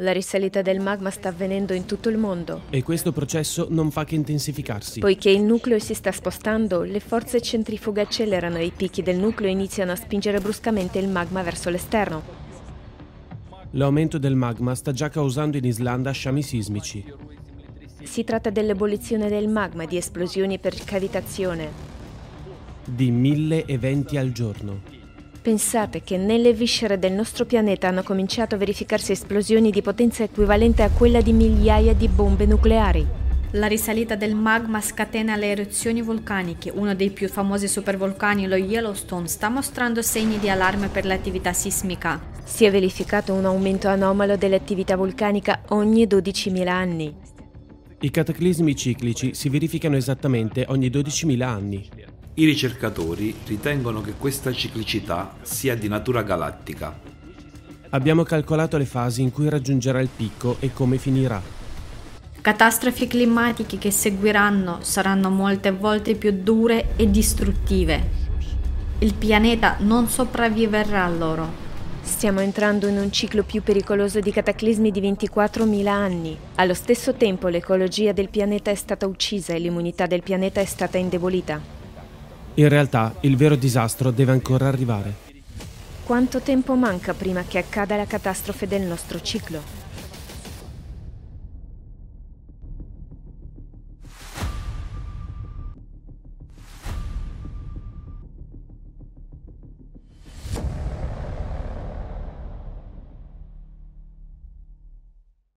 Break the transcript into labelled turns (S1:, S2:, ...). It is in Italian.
S1: La risalita del magma sta avvenendo in tutto il mondo.
S2: E questo processo non fa che intensificarsi.
S1: Poiché il nucleo si sta spostando, le forze centrifughe accelerano e i picchi del nucleo iniziano a spingere bruscamente il magma verso l'esterno.
S2: L'aumento del magma sta già causando in Islanda sciami sismici.
S1: Si tratta dell'ebollizione del magma, di esplosioni per cavitazione.
S2: Di mille eventi al giorno.
S1: Pensate che nelle viscere del nostro pianeta hanno cominciato a verificarsi esplosioni di potenza equivalente a quella di migliaia di bombe nucleari.
S3: La risalita del magma scatena le eruzioni vulcaniche. Uno dei più famosi supervulcani, lo Yellowstone, sta mostrando segni di allarme per l'attività sismica.
S1: Si è verificato un aumento anomalo dell'attività vulcanica ogni 12.000 anni.
S2: I cataclismi ciclici si verificano esattamente ogni 12.000 anni.
S4: I ricercatori ritengono che questa ciclicità sia di natura galattica.
S2: Abbiamo calcolato le fasi in cui raggiungerà il picco e come finirà.
S3: Catastrofi climatiche che seguiranno saranno molte volte più dure e distruttive. Il pianeta non sopravviverà a loro.
S1: Stiamo entrando in un ciclo più pericoloso di cataclismi di 24.000 anni. Allo stesso tempo l'ecologia del pianeta è stata uccisa e l'immunità del pianeta è stata indebolita.
S2: In realtà il vero disastro deve ancora arrivare.
S1: Quanto tempo manca prima che accada la catastrofe del nostro ciclo?